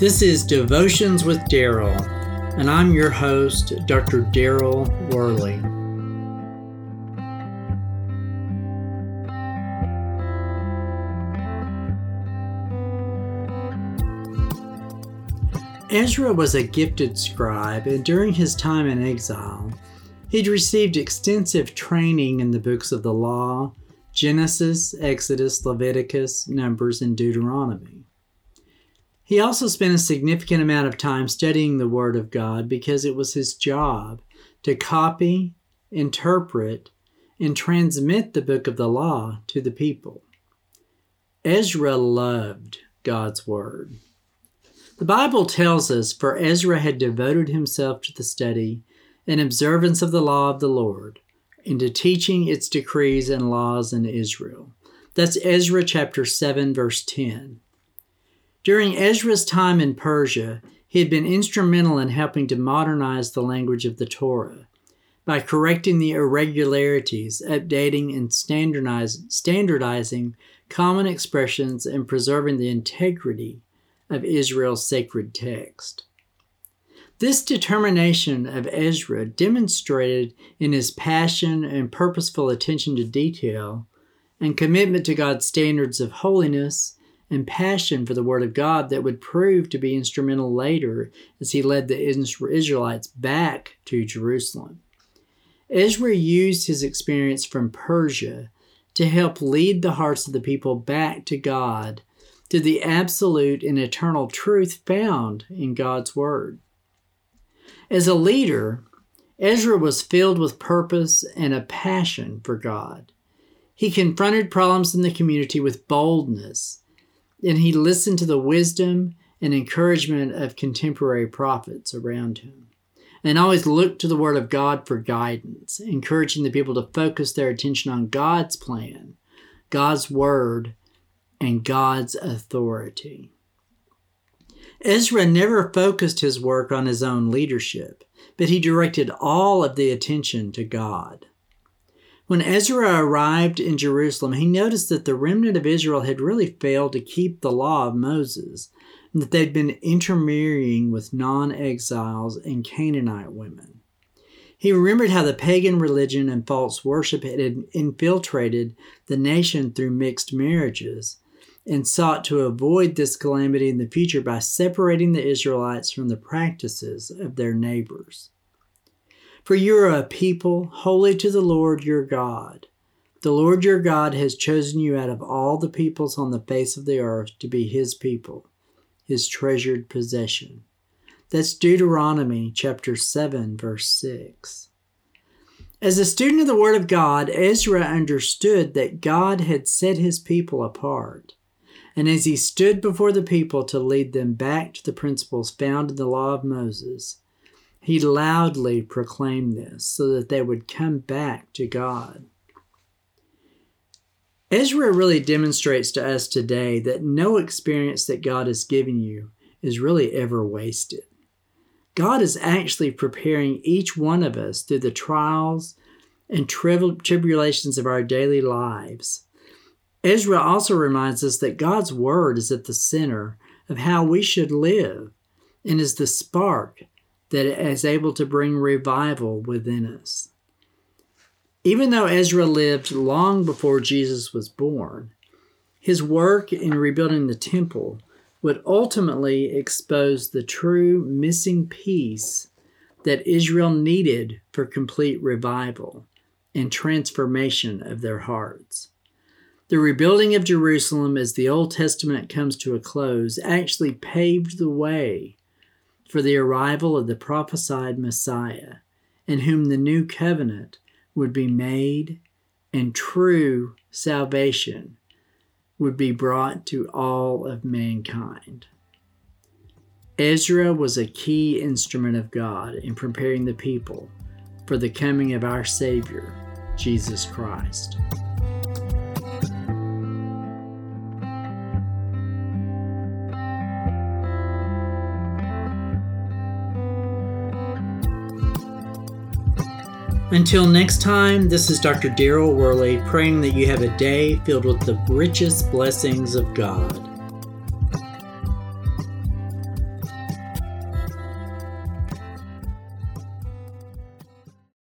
This is Devotions with Daryl, and I'm your host, Dr. Daryl Worley. Ezra was a gifted scribe, and during his time in exile, he'd received extensive training in the books of the law Genesis, Exodus, Leviticus, Numbers, and Deuteronomy. He also spent a significant amount of time studying the Word of God because it was his job to copy, interpret, and transmit the book of the law to the people. Ezra loved God's Word. The Bible tells us, for Ezra had devoted himself to the study and observance of the law of the Lord, and to teaching its decrees and laws in Israel. That's Ezra chapter 7, verse 10. During Ezra's time in Persia, he had been instrumental in helping to modernize the language of the Torah by correcting the irregularities, updating and standardizing common expressions, and preserving the integrity of Israel's sacred text. This determination of Ezra demonstrated in his passion and purposeful attention to detail and commitment to God's standards of holiness and passion for the Word of God that would prove to be instrumental later as he led the Israelites back to Jerusalem. Ezra used his experience from Persia to help lead the hearts of the people back to God, to the absolute and eternal truth found in God's Word. As a leader, Ezra was filled with purpose and a passion for God. He confronted problems in the community with boldness and he listened to the wisdom and encouragement of contemporary prophets around him and always looked to the Word of God for guidance, encouraging the people to focus their attention on God's plan, God's Word, and God's authority. Ezra never focused his work on his own leadership, but he directed all of the attention to God. When Ezra arrived in Jerusalem, he noticed that the remnant of Israel had really failed to keep the law of Moses, and that they'd been intermarrying with non exiles and Canaanite women. He remembered how the pagan religion and false worship had infiltrated the nation through mixed marriages and sought to avoid this calamity in the future by separating the Israelites from the practices of their neighbors. For you are a people holy to the Lord your God. The Lord your God has chosen you out of all the peoples on the face of the earth to be his people, his treasured possession. That's Deuteronomy chapter 7, verse 6. As a student of the Word of God, Ezra understood that God had set his people apart. And as he stood before the people to lead them back to the principles found in the law of Moses, he loudly proclaimed this so that they would come back to God. Ezra really demonstrates to us today that no experience that God has given you is really ever wasted. God is actually preparing each one of us through the trials and tribulations of our daily lives. Ezra also reminds us that God's Word is at the center of how we should live and is the spark that is able to bring revival within us. Even though Ezra lived long before Jesus was born, his work in rebuilding the temple would ultimately expose the true missing piece that Israel needed for complete revival and transformation of their hearts. The rebuilding of Jerusalem as the Old Testament comes to a close actually paved the way for the arrival of the prophesied Messiah, in whom the new covenant would be made and true salvation would be brought to all of mankind. Ezra was a key instrument of God in preparing the people for the coming of our Savior, Jesus Christ. Until next time, this is Dr. Daryl Worley praying that you have a day filled with the richest blessings of God.